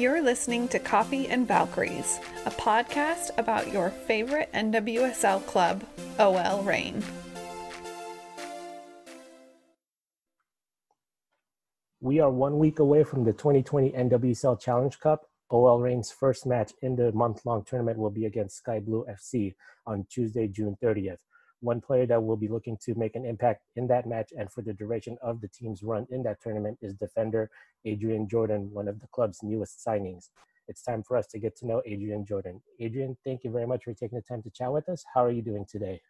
You're listening to Coffee and Valkyries, a podcast about your favorite NWSL club, OL Reign. We are one week away from the 2020 NWSL Challenge Cup. OL Reign's first match in the month long tournament will be against Sky Blue FC on Tuesday, June 30th. One player that will be looking to make an impact in that match and for the duration of the team's run in that tournament is defender Adrienne Jordan, one of the club's newest signings. It's time for us to get to know Adrienne Jordan. Adrienne, thank you very much for taking the time to chat with us. How are you doing today?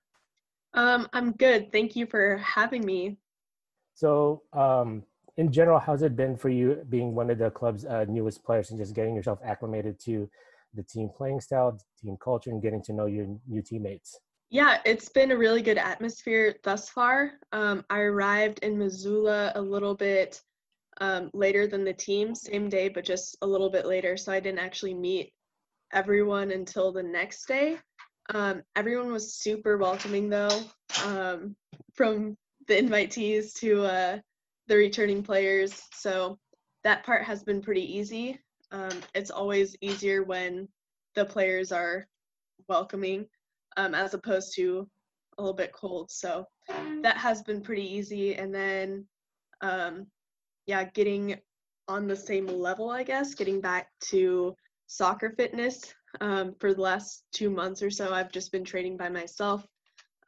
Um, I'm good. Thank you for having me. So, um, in general, how's it been for you being one of the club's uh, newest players and just getting yourself acclimated to the team playing style, team culture, and getting to know your new teammates? Yeah, it's been a really good atmosphere thus far. Um, I arrived in Missoula a little bit um, later than the team, same day, but just a little bit later. So I didn't actually meet everyone until the next day. Um, everyone was super welcoming though, um, from the invitees to uh, the returning players. So that part has been pretty easy. Um, it's always easier when the players are welcoming um, as opposed to a little bit cold. So that has been pretty easy. And then, um, yeah, getting on the same level, I guess, getting back to soccer fitness. Um, for the last two months or so, I've just been training by myself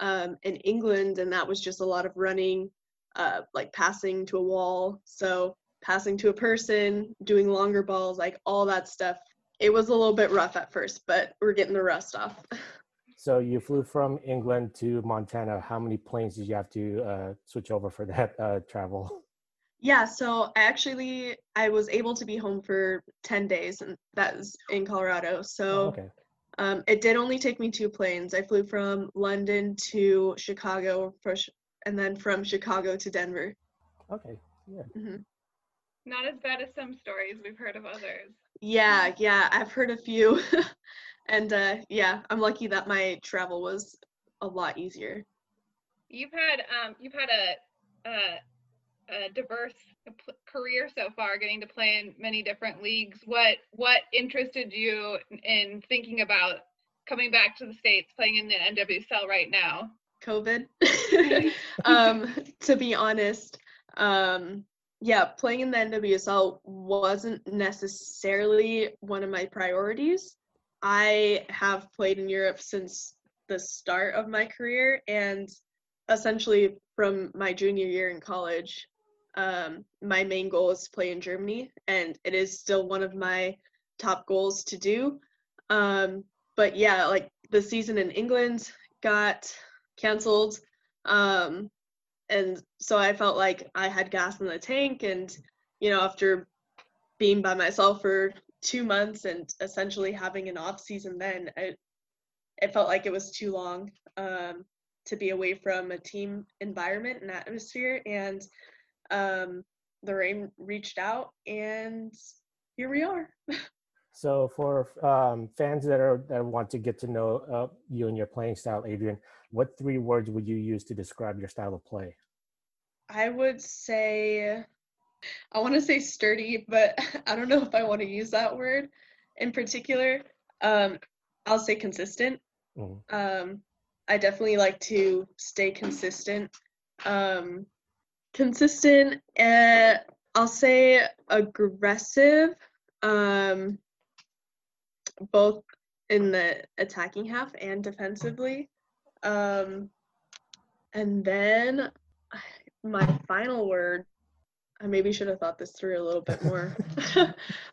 um, in England, and that was just a lot of running, uh, like passing to a wall. So passing to a person, doing longer balls, like all that stuff. It was a little bit rough at first, but we're getting the rust off. So you flew from England to Montana. How many planes did you have to uh, switch over for that uh, travel? Yeah, so I actually I was able to be home for ten days, and that was in Colorado. So Oh, okay. um, it did only take me two planes. I flew from London to Chicago, for, Ch- and then from Chicago to Denver. Okay. Yeah. hmm Not as bad as some stories we've heard of others. Yeah, yeah, I've heard a few, and uh, yeah, I'm lucky that my travel was a lot easier. You've had um, you've had a, a, a diverse career so far, getting to play in many different leagues. What what interested you in thinking about coming back to the states, playing in the NWSL right now? COVID. um, to be honest, um, yeah, playing in the NWSL wasn't necessarily one of my priorities. I have played in Europe since the start of my career, and essentially from my junior year in college, um, my main goal is to play in Germany, and it is still one of my top goals to do. Um, but yeah, like the season in England got canceled. Um, and so I felt like I had gas in the tank. And, you know, after being by myself for two months and essentially having an off season, then I, it felt like it was too long um, to be away from a team environment and atmosphere. And um, the Reign reached out, and here we are. So for um, fans that are that want to get to know uh, you and your playing style, Adrienne, what three words would you use to describe your style of play? I would say, I want to say sturdy, but I don't know if I want to use that word in particular. Um, I'll say consistent. Mhm. Um, I definitely like to stay consistent. Um, consistent, uh, I'll say aggressive, um, both in the attacking half and defensively. Um, and then my final word, I maybe should have thought this through a little bit more.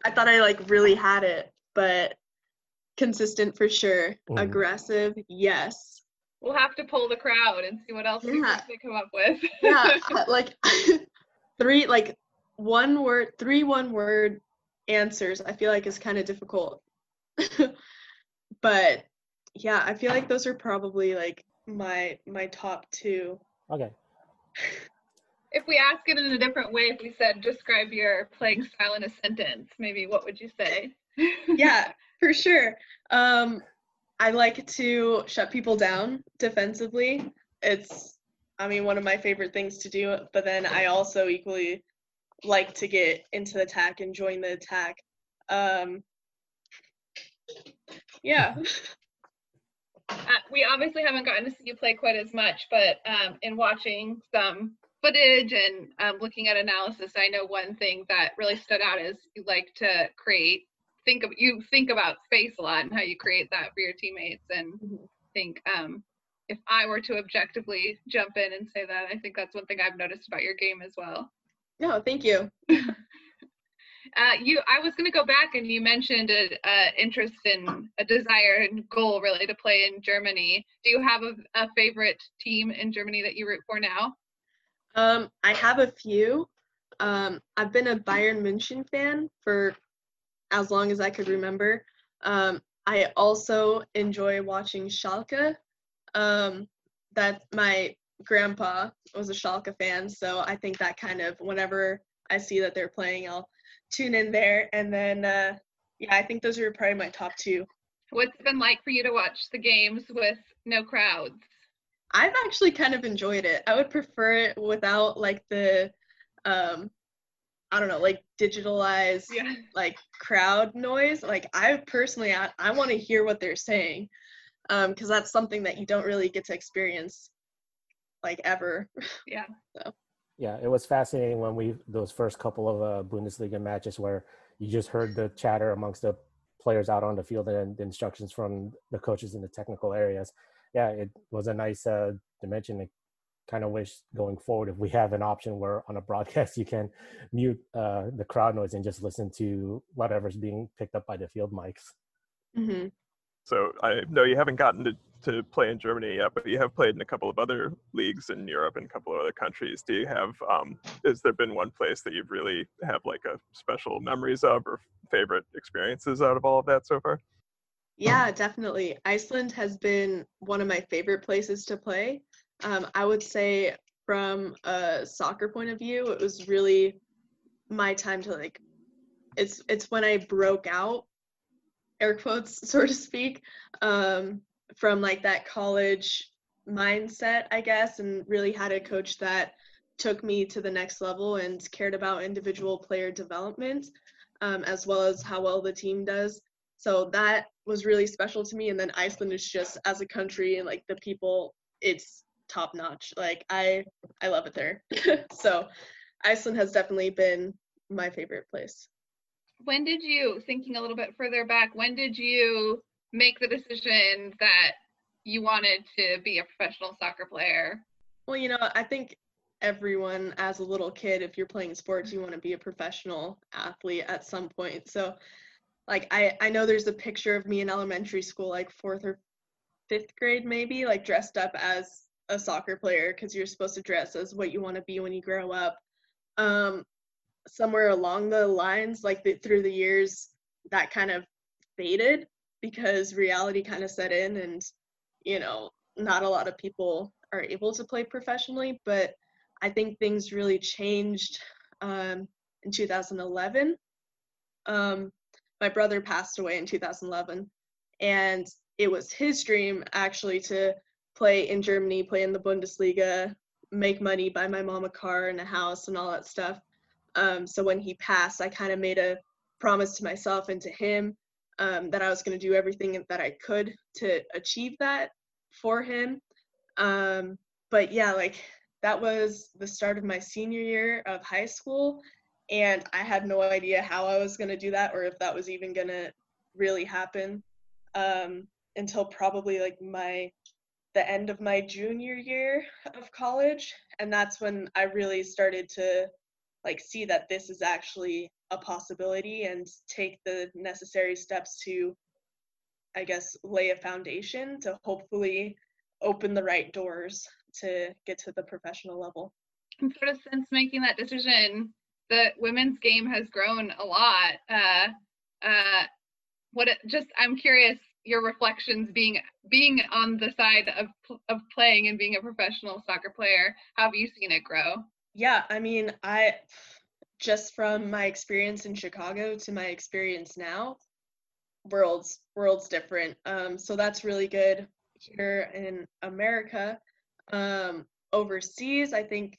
I thought I like really had it, but consistent for sure. Mhm. Aggressive, yes. We'll have to pull the crowd and see what else we Yeah. they come up with. Yeah, like three like one word, three one word answers. I feel like is kind of difficult. but yeah, I feel like those are probably like my my top two. Okay. If we ask it in a different way, if we said describe your playing style in a sentence, maybe what would you say? yeah, for sure. Um, I like to shut people down defensively. It's, I mean, one of my favorite things to do. But then I also equally like to get into the attack and join the attack. Um, yeah. Uh, we obviously haven't gotten to see you play quite as much, but um, in watching some footage and um, looking at analysis, I know one thing that really stood out is you like to create, think of you think about space a lot and how you create that for your teammates. And Mhm. think um, if I were to objectively jump in and say that, I think that's one thing I've noticed about your game as well. No, thank you. Uh, you, I was going to go back, and you mentioned a, a interest in a desire and goal really to play in Germany. Do you have a, a favorite team in Germany that you root for now? Um, I have a few. Um, I've been a Bayern München fan for as long as I could remember. Um, I also enjoy watching Schalke. Um, that my grandpa was a Schalke fan, so I think that kind of whenever I see that they're playing, I'll tune in there. And then, uh, yeah, I think those are probably my top two. What's it been like for you to watch the games with no crowds? I've actually kind of enjoyed it. I would prefer it without like the um I don't know, like digitalized Yeah. like crowd noise. Like I personally I, I want to hear what they're saying. Um cuz that's something that you don't really get to experience like ever. Yeah. so Yeah, it was fascinating when we those first couple of uh, Bundesliga matches where you just heard the chatter amongst the players out on the field and the instructions from the coaches in the technical areas. Yeah, it was a nice uh, dimension. I kind of wish going forward if we have an option where on a broadcast you can mute uh, the crowd noise and just listen to whatever's being picked up by the field mics. hmm So I know you haven't gotten to, to play in Germany yet, but you have played in a couple of other leagues in Europe and a couple of other countries. Do you have, um, has there been one place that you've really have like a special memories of or favorite experiences out of all of that so far? Yeah, definitely. Iceland has been one of my favorite places to play. Um, I would say from a soccer point of view, it was really my time to like it's it's when I broke out, air quotes, so to speak, um, from like that college mindset, I guess, and really had a coach that took me to the next level and cared about individual player development, um, as well as how well the team does. So that was really special to me. And then Iceland is just as a country and like the people, it's top notch. Like I I love it there. so Iceland has definitely been my favorite place. When did you, thinking a little bit further back, when did you make the decision that you wanted to be a professional soccer player? Well, you know, I think everyone as a little kid, if you're playing sports, you want to be a professional athlete at some point. So like I, I know there's a picture of me in elementary school, like fourth or fifth grade maybe, like dressed up as a soccer player because you're supposed to dress as what you want to be when you grow up. Um, somewhere along the lines, like the, through the years, that kind of faded because reality kind of set in and you know not a lot of people are able to play professionally but i think things really changed um, in 2011 um, my brother passed away in 2011 and it was his dream actually to play in germany play in the bundesliga make money buy my mom a car and a house and all that stuff um, so when he passed i kind of made a promise to myself and to him um, that I was going to do everything that I could to achieve that for him. Um, but yeah, like that was the start of my senior year of high school, and I had no idea how I was going to do that or if that was even going to really happen um, until probably like my the end of my junior year of college, and that's when I really started to like see that this is actually a possibility and take the necessary steps to i guess lay a foundation to hopefully open the right doors to get to the professional level. And sort of since making that decision, the women's game has grown a lot. Uh, uh, what it, just I'm curious your reflections being being on the side of of playing and being a professional soccer player. How have you seen it grow? yeah i mean i just from my experience in chicago to my experience now worlds worlds different um so that's really good here in america um overseas i think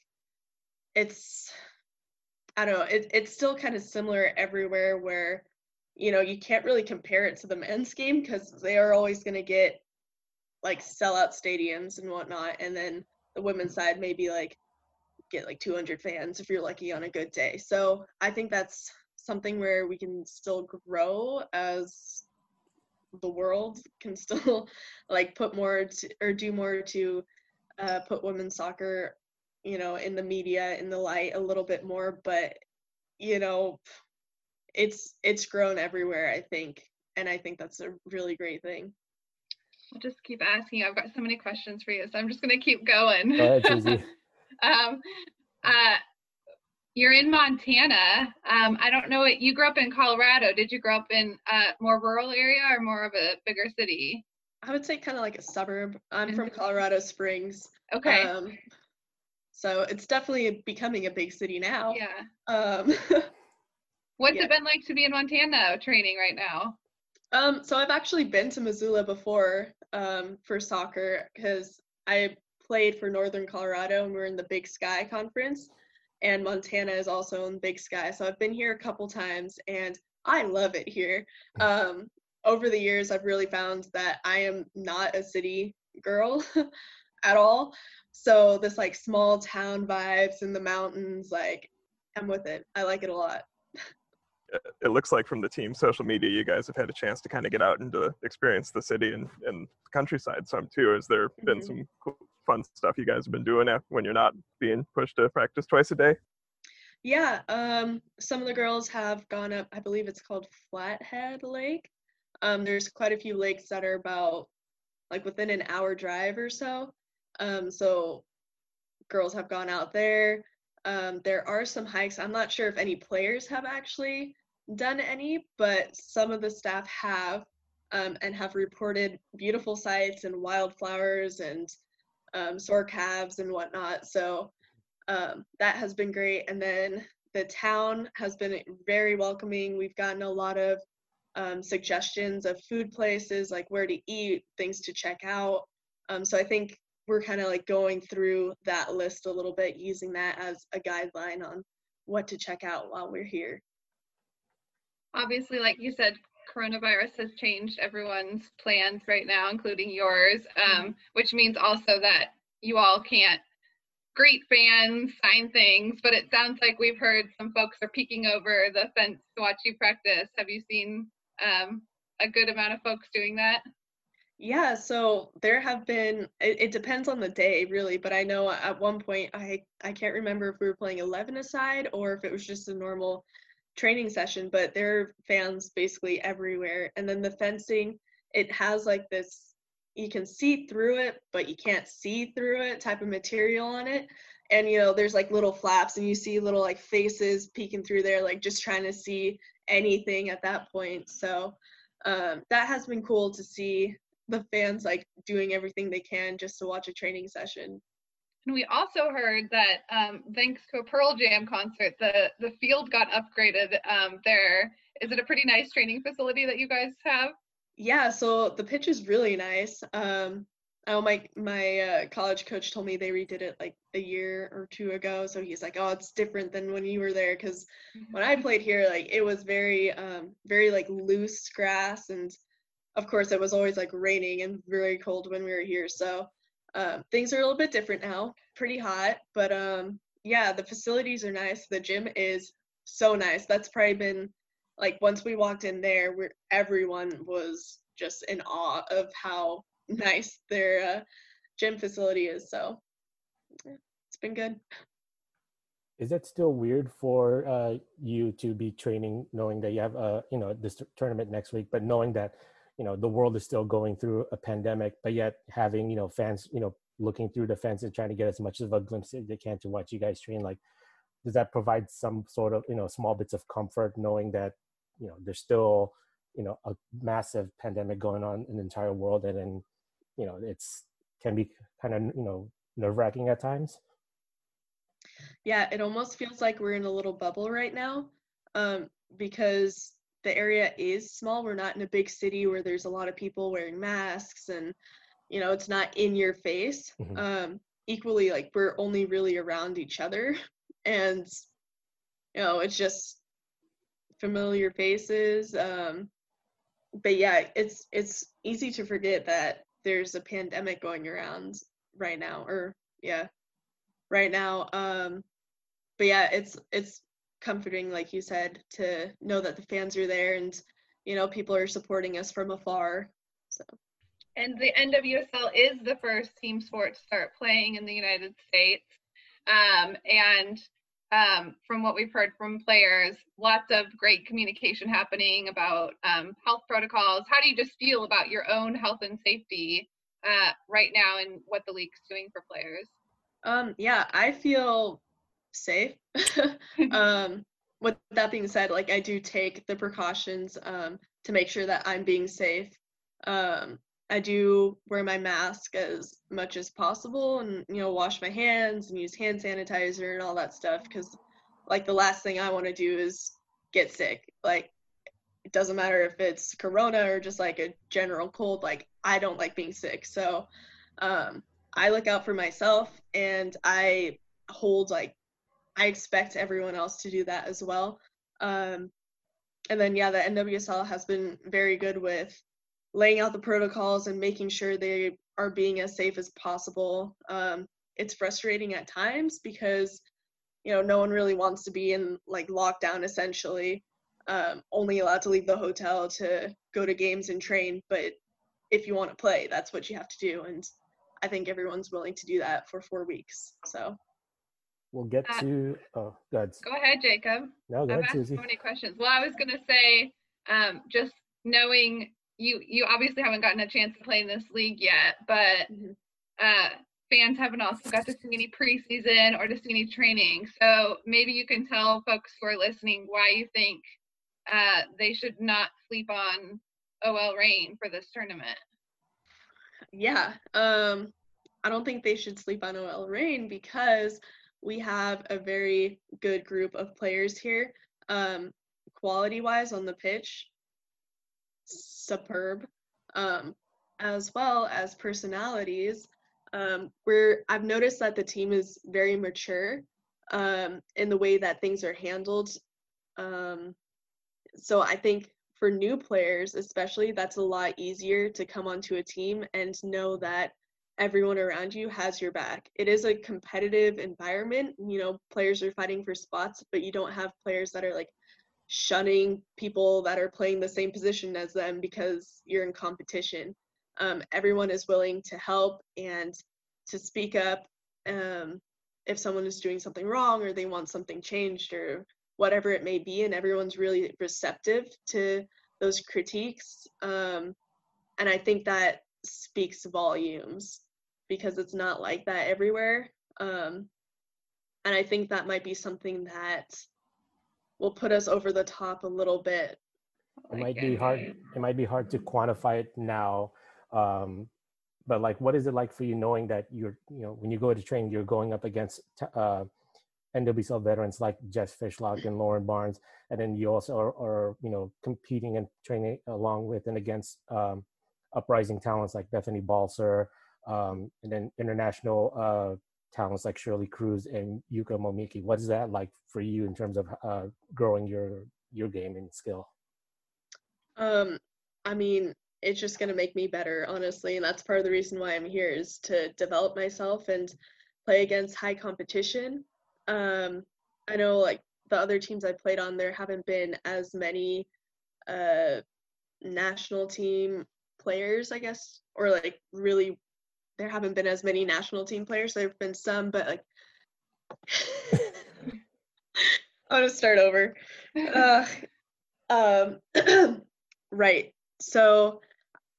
it's i don't know it, it's still kind of similar everywhere where you know, you can't really compare it to the men's game because they are always going to get like sellout stadiums and whatnot. And then the women's side maybe like get like 200 fans if you're lucky on a good day. So I think that's something where we can still grow as the world can still like put more to, or do more to uh, put women's soccer, you know, in the media in the light a little bit more. But you know, it's it's grown everywhere. I think, and I think that's a really great thing. I'll just keep asking. I've got so many questions for you, so I'm just gonna keep going. Go ahead, um, uh, you're in Montana. Um, I don't know it. You grew up in Colorado. Did you grow up in a more rural area or more of a bigger city? I would say kind of like a suburb. I'm from Colorado Springs. Okay. Um, so it's definitely becoming a big city now. yeah. Um, What's yeah. it been like to be in Montana training right now? um, so I've actually been to Missoula before um, for soccer because I played for Northern Colorado and we are in the Big Sky Conference, and Montana is also in Big Sky. So I've been here a couple times and I love it here. Um, over the years, I've really found that I am not a city girl at all. So this like small town vibes in the mountains, like I'm with it. I like it a lot. it looks like from the team social media you guys have had a chance to kind of get out and to experience the city and, and countryside some too has there been Mhm. some cool, fun stuff you guys have been doing when you're not being pushed to practice twice a day Yeah, um, some of the girls have gone up. I believe it's called Flathead Lake. Um, there's quite a few lakes that are about like within an hour drive or so. Um, so girls have gone out there. Um, there are some hikes. I'm not sure if any players have actually done any, but some of the staff have um, and have reported beautiful sights and wildflowers and um, sore calves and whatnot. So um, that has been great. And then the town has been very welcoming. We've gotten a lot of um, suggestions of food places, like where to eat, things to check out. Um, so I think we're kind of like going through that list a little bit, using that as a guideline on what to check out while we're here. Obviously, like you said, coronavirus has changed everyone's plans right now, including yours, um, which means also that you all can't greet fans, sign things. But it sounds like we've heard some folks are peeking over the fence to watch you practice. Have you seen um, a good amount of folks doing that? Yeah, so there have been it, it depends on the day really, but I know at one point I I can't remember if we were playing 11 aside or if it was just a normal training session, but there are fans basically everywhere. And then the fencing, it has like this you can see through it, but you can't see through it type of material on it. And you know, there's like little flaps and you see little like faces peeking through there like just trying to see anything at that point. So um, that has been cool to see the fans like doing everything they can just to watch a training session. And we also heard that um, thanks to a Pearl Jam concert, the the field got upgraded um, there. Is it a pretty nice training facility that you guys have? Yeah, so the pitch is really nice. Um, oh my my uh, college coach told me they redid it like a year or two ago. So he's like, oh, it's different than when you were there because when I played here, like it was very um very like loose grass and of course it was always like raining and very cold when we were here. So um, things are a little bit different now. Pretty hot, but um yeah, the facilities are nice. The gym is so nice. That's probably been like once we walked in there, where everyone was just in awe of how nice their uh, gym facility is. So yeah, it's been good. Is it still weird for uh, you to be training, knowing that you have uh, you know this tournament next week, but knowing that you know the world is still going through a pandemic, but yet having you know fans you know looking through the fence and trying to get as much of a glimpse as they can to watch you guys train? Like, does that provide some sort of you know small bits of comfort, knowing that you know there's still you know a massive pandemic going on in the entire world, and then you know it's can be kind of you know nerve wracking at times. Yeah, it almost feels like we're in a little bubble right now um, because the area is small. We're not in a big city where there's a lot of people wearing masks and, you know, it's not in your face. Mhm. Um, equally, like, we're only really around each other. And, you know, it's just familiar faces. Um, but yeah, it's it's easy to forget that there's a pandemic going around right now, or yeah, right now. Um, but yeah, it's it's comforting, like you said, to know that the fans are there and you know people are supporting us from afar. So. And the NWSL is the first team sport to start playing in the United States. Um, and um, from what we've heard from players, lots of great communication happening about um, health protocols. How do you just feel about your own health and safety uh, right now and what the league's doing for players? Um, yeah, I feel safe. um, with that being said, like I do take the precautions um, to make sure that I'm being safe. Um, I do wear my mask as much as possible and you know wash my hands and use hand sanitizer and all that stuff because like the last thing I want to do is get sick. Like it doesn't matter if it's corona or just like a general cold like I don't like being sick. So um I look out for myself and I hold like I expect everyone else to do that as well. Um and then yeah, the NWSL has been very good with laying out the protocols and making sure they are being as safe as possible. Um, it's frustrating at times because you know no one really wants to be in like lockdown essentially um, only allowed to leave the hotel to go to games and train but if you want to play that's what you have to do and i think everyone's willing to do that for four weeks so we'll get uh, to oh good go ahead jacob no go I've ahead, Susie. so many questions well i was going to say um, just knowing you you obviously haven't gotten a chance to play in this league yet, but mm-hmm. uh, fans haven't also got to see any preseason or to see any training. So maybe you can tell folks who are listening why you think uh, they should not sleep on OL Reign for this tournament. Yeah, um, I don't think they should sleep on OL Reign because we have a very good group of players here. Um, quality wise on the pitch, superb, um, as well as personalities. Um, where I've noticed that the team is very mature um, in the way that things are handled. Um, so I think for new players, especially, that's a lot easier to come onto a team and know that everyone around you has your back. It is a competitive environment. You know, players are fighting for spots, but you don't have players that are like shunning people that are playing the same position as them because you're in competition. Um, everyone is willing to help and to speak up um, if someone is doing something wrong or they want something changed or whatever it may be, and everyone's really receptive to those critiques. Um, and I think that speaks volumes because it's not like that everywhere. Um, and I think that might be something that will put us over the top a little bit. It might be hard. It might be hard to quantify it now, um, but like, what is it like for you knowing that you're, you know, when you go to train, you're going up against uh, NWSL veterans like Jess Fishlock and Lauren Barnes, and then you also are, are you know, competing and training along with and against um, uprising talents like Bethany Balcer, um, and then international uh, talents like Shirley Cruz and Yuka Momiki. What is that like for you in terms of uh, growing your your game and skill? Um, I mean, it's just gonna make me better, honestly, and that's part of the reason why I'm here is to develop myself and play against high competition. Um, I know like the other teams I played on, there haven't been as many uh, national team players, I guess, or like really there haven't been as many national team players. There have been some, but like I'll just start over. Uh, um, right. So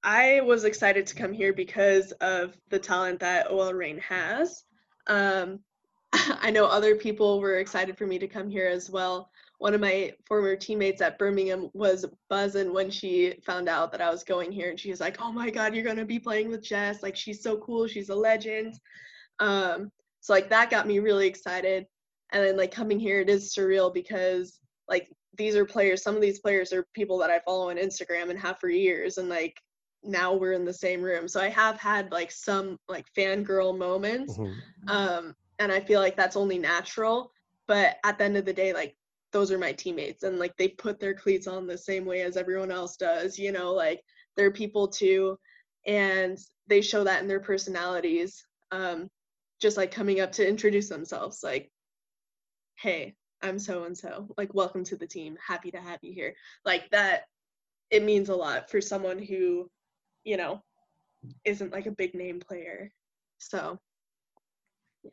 I was excited to come here because of the talent that OL Reign has. Um, I know other people were excited for me to come here as well one of my former teammates at Birmingham was buzzing when she found out that I was going here, and she was like, "Oh my God, you're gonna be playing with Jess! Like she's so cool, she's a legend." Um, so like that got me really excited, and then like coming here, it is surreal because like these are players. Some of these players are people that I follow on Instagram and have for years, and like now we're in the same room. So I have had like some like fangirl moments, mm-hmm. um, and I feel like that's only natural. But at the end of the day, like those are my teammates and like they put their cleats on the same way as everyone else does you know like they're people too and they show that in their personalities um just like coming up to introduce themselves like hey i'm so and so like welcome to the team happy to have you here. Like that it means a lot for someone who you know isn't like a big name player so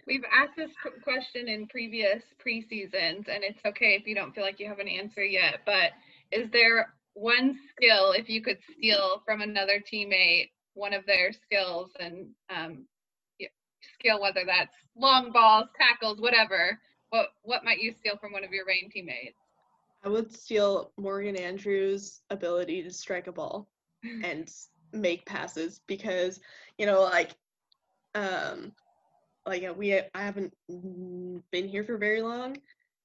We've asked this question in previous preseasons, and it's okay if you don't feel like you have an answer yet. But is there one skill, if you could steal from another teammate, one of their skills and um, skill, whether that's long balls, tackles, whatever, what what might you steal from one of your Reign teammates? i would steal morgan andrews ability to strike a ball and make passes because you know like um like we I haven't been here for very long.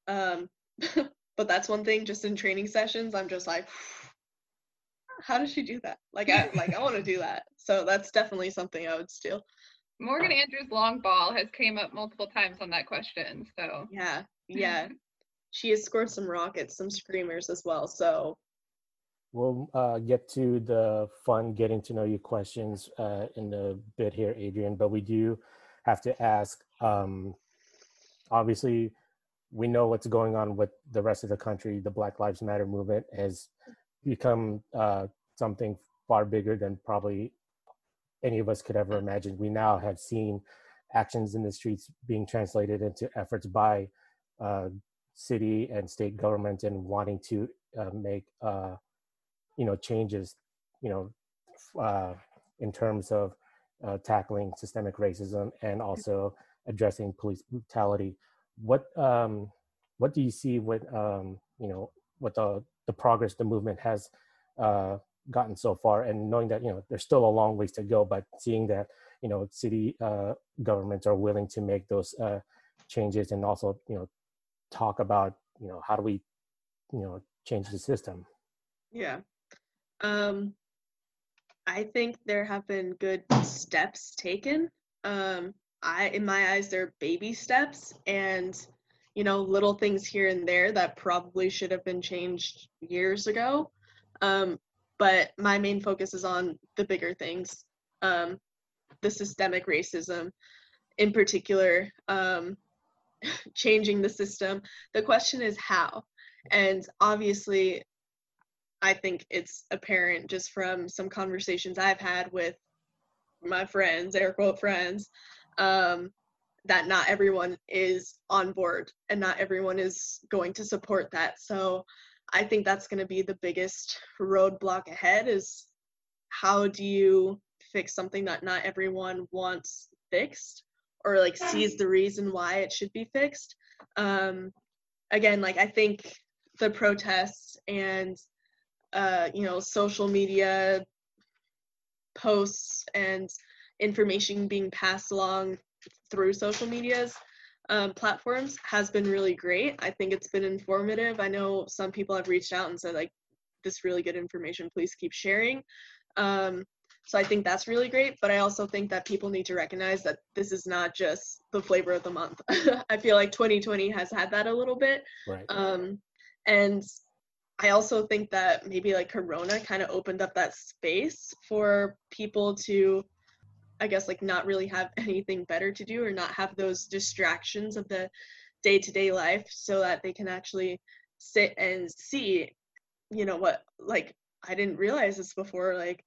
Um but that's one thing just in training sessions I'm just like how does she do that? Like I like I want to do that. So that's definitely something I would steal. Morgan Andrews' long ball has came up multiple times on that question. So. Yeah yeah. She has scored some rockets some screamers as well so. We'll uh, get to the fun getting to know you questions uh, in a bit here, Adrienne, but we do have to ask. Um, obviously, we know what's going on with the rest of the country. The Black Lives Matter movement has become uh, something far bigger than probably any of us could ever imagine. We now have seen actions in the streets being translated into efforts by uh, city and state government and wanting to uh, make uh, you know changes you know uh, in terms of uh, tackling systemic racism and also addressing police brutality. What um, what do you see with um, you know what the the progress the movement has uh, gotten so far? And knowing that you know there's still a long ways to go but seeing that you know city uh, governments are willing to make those uh, changes and also you know talk about you know how do we you know change the system? Yeah. Um I think there have been good steps taken. Um I in my eyes they're baby steps and you know little things here and there that probably should have been changed years ago. Um but my main focus is on the bigger things. Um the systemic racism in particular um changing the system. The question is how. And obviously I think it's apparent just from some conversations I've had with my friends, air quote friends, um, that not everyone is on board and not everyone is going to support that. So I think that's going to be the biggest roadblock ahead is how do you fix something that not everyone wants fixed or like sees the reason why it should be fixed. Um, again, like I think the protests and uh, you know, social media posts and information being passed along through social medias um, platforms has been really great. I think it's been informative. I know some people have reached out and said like, this really good information, please keep sharing. Um, so I think that's really great. But I also think that people need to recognize that this is not just the flavor of the month. I feel like 2020 has had that a little bit. right Um, and I also think that maybe like Corona kind of opened up that space for people to, I guess, like not really have anything better to do or not have those distractions of the day to day life so that they can actually sit and see, you know, what, like, I didn't realize this before, like,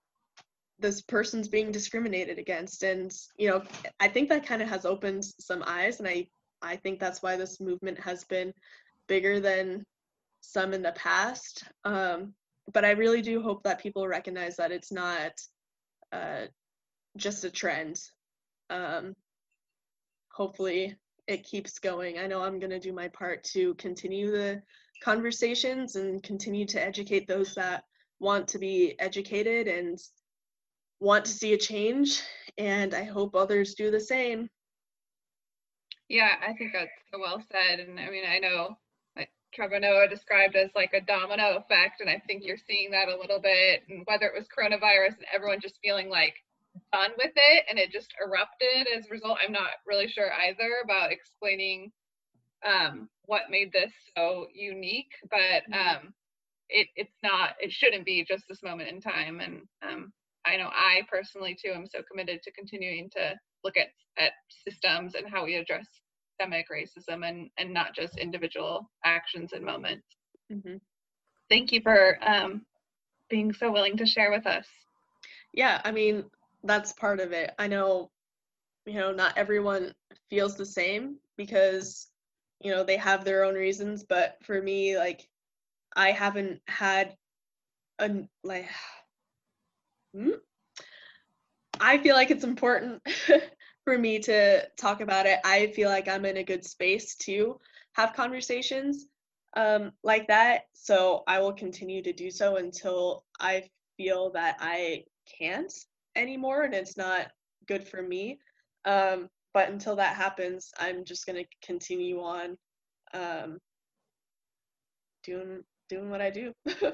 this person's being discriminated against. And, you know, I think that kind of has opened some eyes. And I, I think that's why this movement has been bigger than some in the past. Um, but I really do hope that people recognize that it's not uh, just a trend. Um, hopefully, it keeps going. I know I'm going to do my part to continue the conversations and continue to educate those that want to be educated and want to see a change. And I hope others do the same. Yeah, I think that's well said. And I mean, I know Noah described as like a domino effect, and I think you're seeing that a little bit. And whether it was coronavirus and everyone just feeling like done with it and it just erupted as a result, I'm not really sure either about explaining um, what made this so unique, but um, it it's not. It shouldn't be just this moment in time. And um, I know I personally too am so committed to continuing to look at at systems and how we address systemic racism and and not just individual actions and moments. Mhm. Thank you for um, being so willing to share with us. Yeah, I mean, that's part of it. I know, you know, not everyone feels the same because, you know, they have their own reasons, but for me, like, I haven't had a, like, Hmm? I feel like it's important for me to talk about it. I feel like I'm in a good space to have conversations um, like that. So I will continue to do so until I feel that I can't anymore and it's not good for me. Um, but until that happens, I'm just gonna continue on um, doing doing what I do.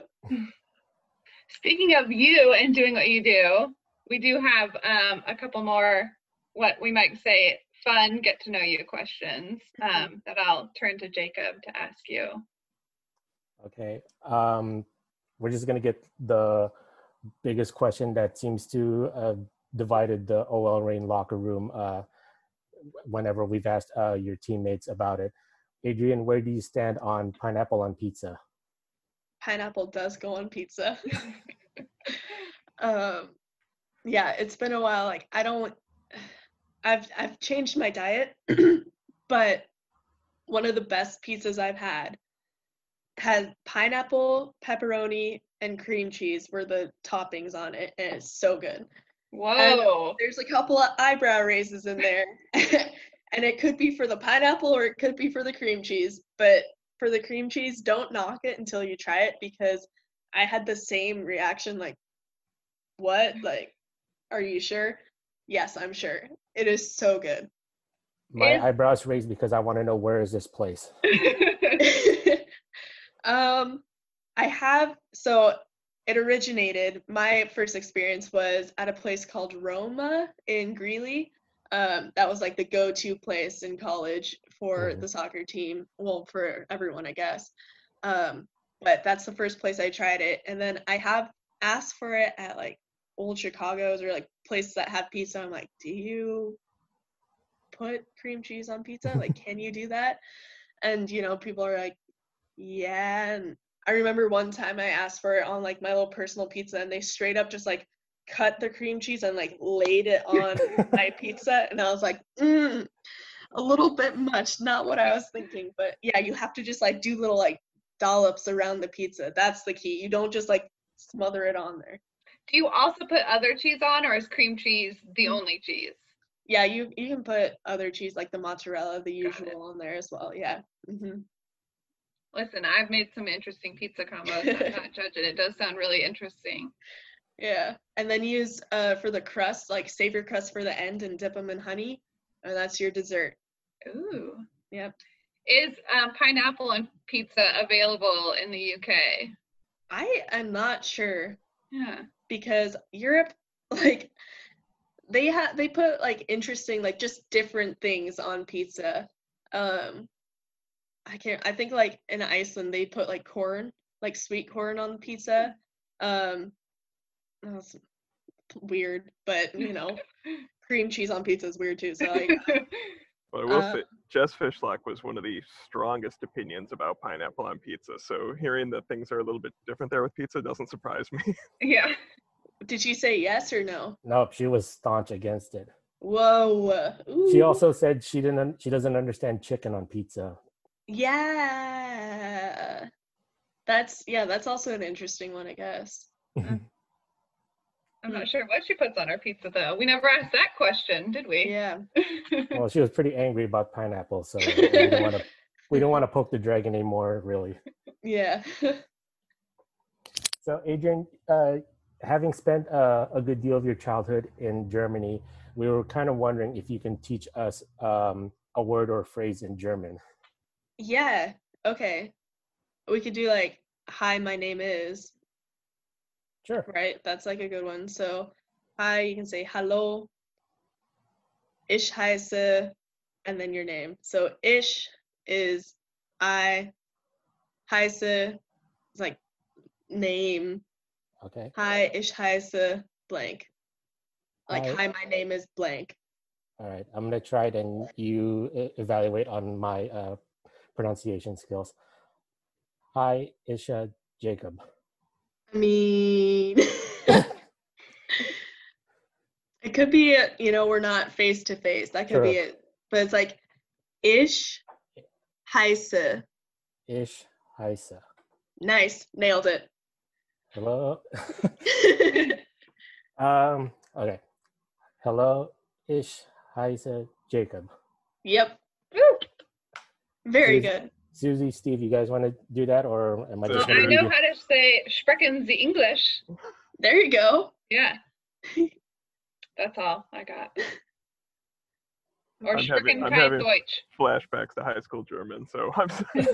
Speaking of you and doing what you do, we do have um, a couple more, what we might say, fun get to know you questions um, that I'll turn to Jacob to ask you. Okay. Um, we're just gonna get the biggest question that seems to have divided the OL Reign locker room. Uh, whenever we've asked uh, your teammates about it, Adrienne, where do you stand on pineapple on pizza? Pineapple does go on pizza. um, yeah, it's been a while. Like I don't, I've I've changed my diet, but one of the best pizzas I've had had pineapple, pepperoni, and cream cheese were the toppings on it, and it's so good. Whoa. There's a couple of eyebrow raises in there, and it could be for the pineapple or it could be for the cream cheese. But for the cream cheese, don't knock it until you try it because I had the same reaction. Like, what? Like, are you sure? Yes, I'm sure. It is so good. My eyebrows raised because I want to know where is this place. um, I have so it originated. My first experience was at a place called Roma in Greeley. Um, that was like the go-to place in college for Mhm. the soccer team. Well, for everyone, I guess. Um, but that's the first place I tried it, and then I have asked for it at like old Chicago's or like places that have pizza. I'm like, do you put cream cheese on pizza? Like, can you do that? And you know, people are like, yeah. And I remember one time I asked for it on like my little personal pizza, and they straight up just like cut the cream cheese and like laid it on my pizza, and I was like, mm, a little bit much, not what I was thinking. But yeah, you have to just like do little like dollops around the pizza. That's the key. You don't just like smother it on there. Do you also put other cheese on, or is cream cheese the Mm. only cheese? Yeah, you you can put other cheese like the mozzarella, the usual, on there as well. Yeah. hmm Listen, I've made some interesting pizza combos. I'm not judging. It does sound really interesting. Yeah, and then use uh for the crust, like save your crust for the end and dip them in honey, and that's your dessert. Ooh. Yep. Is um, pineapple on pizza available in the UK? I am not sure Yeah. Because Europe, like, they have they put like interesting, like just different things on pizza. Um, I can't. I think like in Iceland they put like corn, like sweet corn on pizza. Um, that's weird, but you know, cream cheese on pizza is weird too. So like, But I will Uh, say, Jess Fishlock was one of the strongest opinions about pineapple on pizza. So hearing that things are a little bit different there with pizza doesn't surprise me. yeah. did she say yes or no? Nope, she was staunch against it. Whoa. She also said she didn't. un- She doesn't understand chicken on pizza. Yeah. That's yeah, that's also an interesting one, I guess. I'm not sure what she puts on her pizza though. We never asked that question, did we? Yeah. well, she was pretty angry about pineapple, so we don't want to. We don't want to poke the dragon anymore, really. Yeah. So, Adrienne, uh, having spent uh, a good deal of your childhood in Germany, we were kind of wondering if you can teach us um, a word or a phrase in German. yeah. Okay. We could do like hi, my name is, Sure. right? That's like a good one. So hi, you can say hello, Ich heiße and then your name. So ich is I heiße it's like name Okay. hi ich heiße blank. Like Hi. hi my name is blank. All right. I'm gonna try it, and you evaluate on my uh, pronunciation skills. Hi, Isha Jacob. I mean it could be you know we're not face to face. That could be it. But it's like ich heiße. Ish Heisa. Nice. Nailed it. Hello. um. Okay. Hello, Ish Heisa Jacob. yep. Woo! Very good. Susie, Steve, you guys want to do that, or am I just Sure. gonna I know you? how to say sprechen the English. There you go. Yeah. That's all I got. Or I'm sprechen having- I'm kein Deutsch. Flashbacks to high school German. So I'm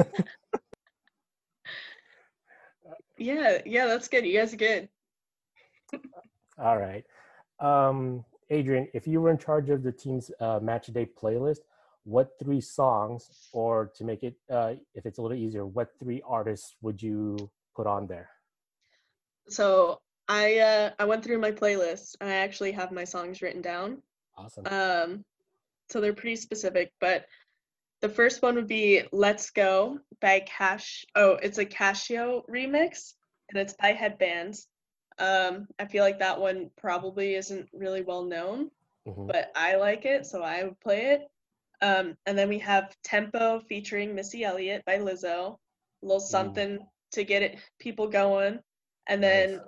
Yeah, yeah, that's good. You guys are good. All right. Um, Adrienne, if you were in charge of the team's uh, match day playlist, what three songs, or to make it, uh, if it's a little easier, what three artists would you put on there? So I uh I went through my playlist and I actually have my songs written down. Awesome. Um so they're pretty specific, but the first one would be Let's Go by Cash oh, it's a Casio remix and it's by Headbands. Um I feel like that one probably isn't really well known, Mhm. but I like it, so I would play it. Um and then we have Tempo featuring Missy Elliott by Lizzo. A little something to get it people going. And then Nice.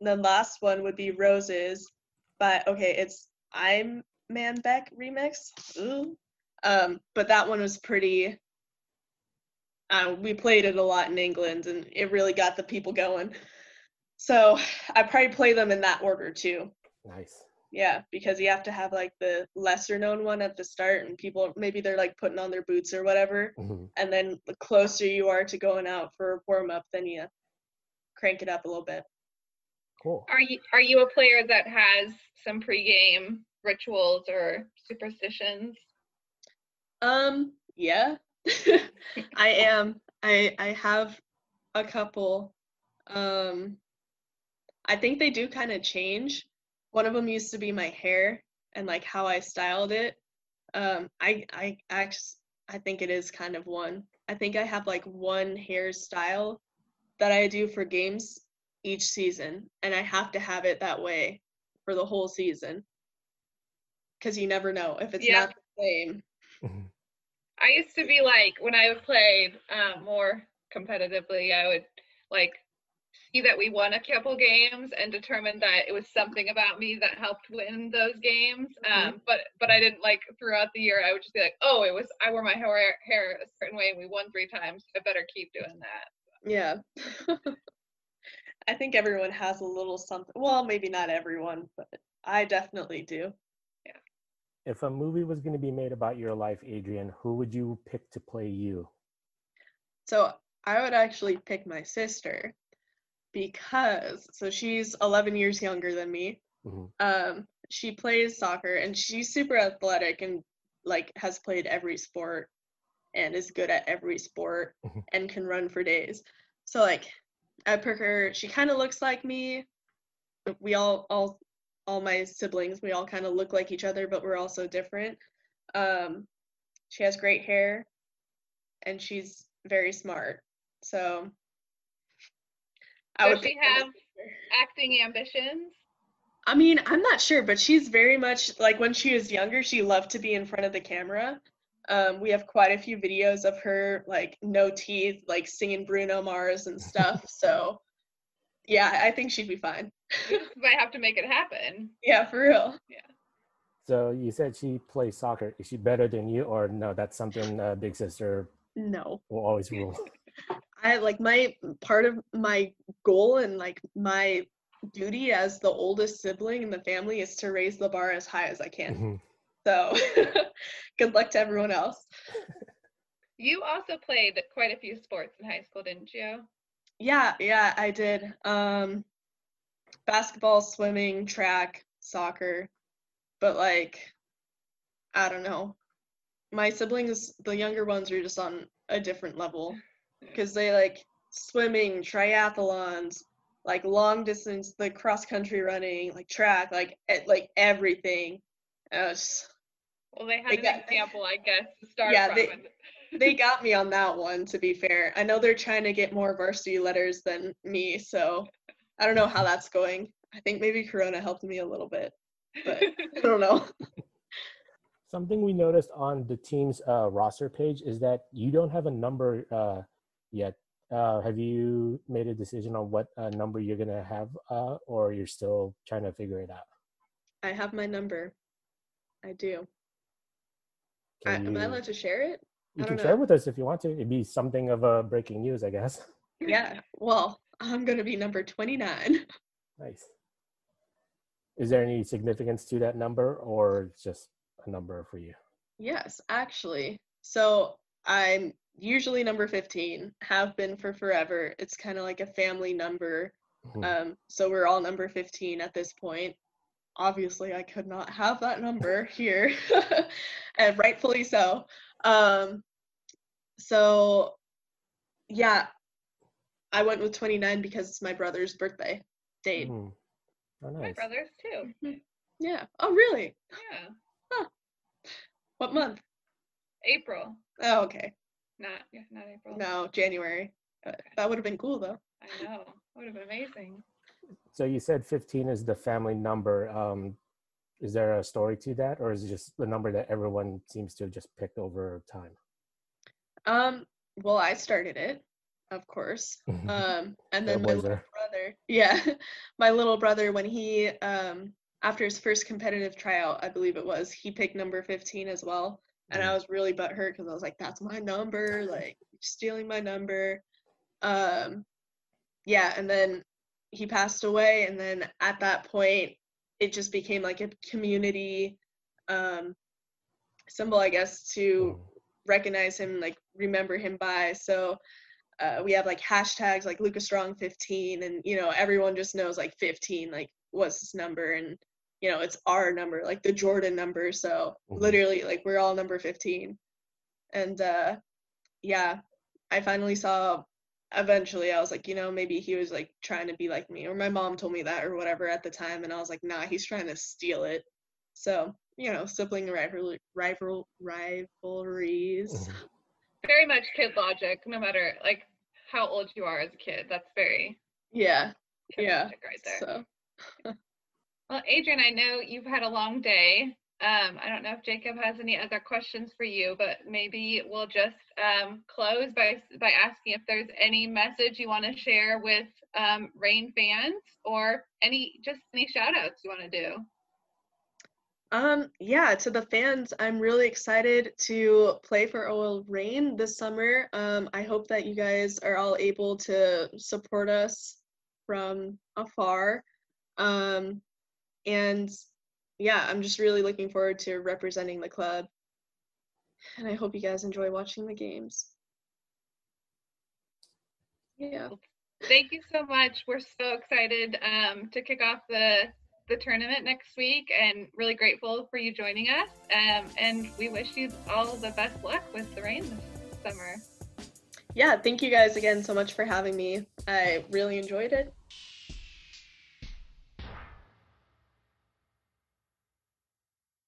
the last one would be Roses by okay, it's I'm Man Beck remix. Ooh. Um, but that one was pretty uh, we played it a lot in England and it really got the people going. So I probably play them in that order too. Nice. Yeah, because you have to have like the lesser known one at the start and people maybe they're like putting on their boots or whatever. Mhm. And then the closer you are to going out for warm up, then you crank it up a little bit. Cool. Are you are you a player that has some pregame rituals or superstitions? Um, yeah. I am. I I have a couple. Um I think they do kind of change. One of them used to be my hair and like how I styled it. Um I I actually I think it is kind of one. I think I have like one hairstyle that I do for games each season and I have to have it that way for the whole season. Cuz you never know if it's Yeah. not the same. Mhm. I used to be like when I played um, more competitively, I would like see that we won a couple games and determined that it was something about me that helped win those games. Um, but but I didn't like throughout the year. I would just be like, oh, it was I wore my hair hair a certain way and we won three times. I better keep doing that. Yeah. I think everyone has a little something. Well, maybe not everyone, but I definitely do. Yeah. If a movie was going to be made about your life, Adrienne, who would you pick to play you? So I would actually pick my sister because so she's 11 years younger than me. Mhm. Um, she plays soccer and she's super athletic and like has played every sport and is good at every sport Mhm. and can run for days. So like I pick her. She kind of looks like me. We all all all my siblings we all kind of look like each other, but we're also different. Um, she has great hair and she's very smart. So I Does would she have- Acting ambitions. I mean, I'm not sure, but she's very much like when she was younger, she loved to be in front of the camera. Um, we have quite a few videos of her like no teeth, like singing Bruno Mars and stuff. so yeah, I think she'd be fine. You might have to make it happen. Yeah, for real. Yeah. So you said she plays soccer. Is she better than you, or no? That's something uh, Big Sister No. will always rule. I like my part of my goal and like my duty as the oldest sibling in the family is to raise the bar as high as I can. Mhm. So good luck to everyone else. You also played quite a few sports in high school, didn't you? Yeah, yeah, I did. Um basketball, swimming, track, soccer. But like I don't know. my siblings, the younger ones, are just on a different level because they like swimming, triathlons, like long distance, the cross country running, like track, like e- like everything. Uh, Well, they had They an got- example, I guess, to start Yeah, from. they- they got me on that one. To be fair, I know they're trying to get more varsity letters than me, so I don't know how that's going. I think maybe Corona helped me a little bit, but I don't know. Something we noticed on the team's uh, roster page is that you don't have a number uh, yet. Uh, have you made a decision on what uh, number you're gonna have, uh, or you're still trying to figure it out? I have my number. I do. I, Can am I allowed to share it? You can don't share know. with us if you want to. It'd be something of a breaking news, I guess. Yeah. Well, I'm gonna be number 29. Nice. Is there any significance to that number, or just a number for you? Yes, actually. So I'm usually number 15, have been for forever. It's kind of like a family number. Mhm. Um, so we're all number 15 at this point. Obviously, I could not have that number here, and rightfully so. Um, so, yeah, I went with 29 because it's my brother's birthday date. Mhm. Oh, My nice. brothers too. Yeah. Oh, really? Yeah. huh. What month? April. Oh, okay. Not yeah, not April. No, January. Uh, that would have been cool though. I know. Would have been amazing. So you said 15 is the family number. Um, is there a story to that, or is it just the number that everyone seems to have just picked over time? Um, well, I started it, of course. Um, and then my Trailblazer. little brother, yeah, my little brother, when he, um, after his first competitive tryout, I believe it was, he picked number 15 as well. And I Mm. was really butthurt because I was like, that's my number, like stealing my number. Um, yeah, and then he passed away, and then at that point, it just became like a community um, symbol, I guess, to Mhm. recognize him, like remember him by. So uh, we have like hashtags like Lucas Strong 15, and you know everyone just knows like 15, like what's his number, and you know it's our number, like the Jordan number. So Mhm. literally, like we're all number 15, and uh, yeah, I finally saw. Eventually, I was like, you know, maybe he was like trying to be like me, or my mom told me that, or whatever at the time, and I was like, nah, he's trying to steal it. So you know, sibling rival rival rivalries. Mhm. Very much kid logic, no matter like how old you are as a kid. That's very Yeah, kid Yeah, logic right there. so Well, Adrienne, I know you've had a long day. Um, I don't know if Jacob has any other questions for you, but maybe we'll just um, close by by asking if there's any message you want to share with um, Reign fans or any just any shout outs you want to do. um yeah, to the fans, I'm really excited to play for OL Reign this summer. Um, I hope that you guys are all able to support us from afar. Um, and yeah, I'm just really looking forward to representing the club. And I hope you guys enjoy watching the games. Yeah. Thank you so much. We're so excited um, to kick off the the tournament next week, and really grateful for you joining us. Um, and we wish you all the best luck with the Reign this summer. Yeah, thank you guys again so much for having me. I really enjoyed it.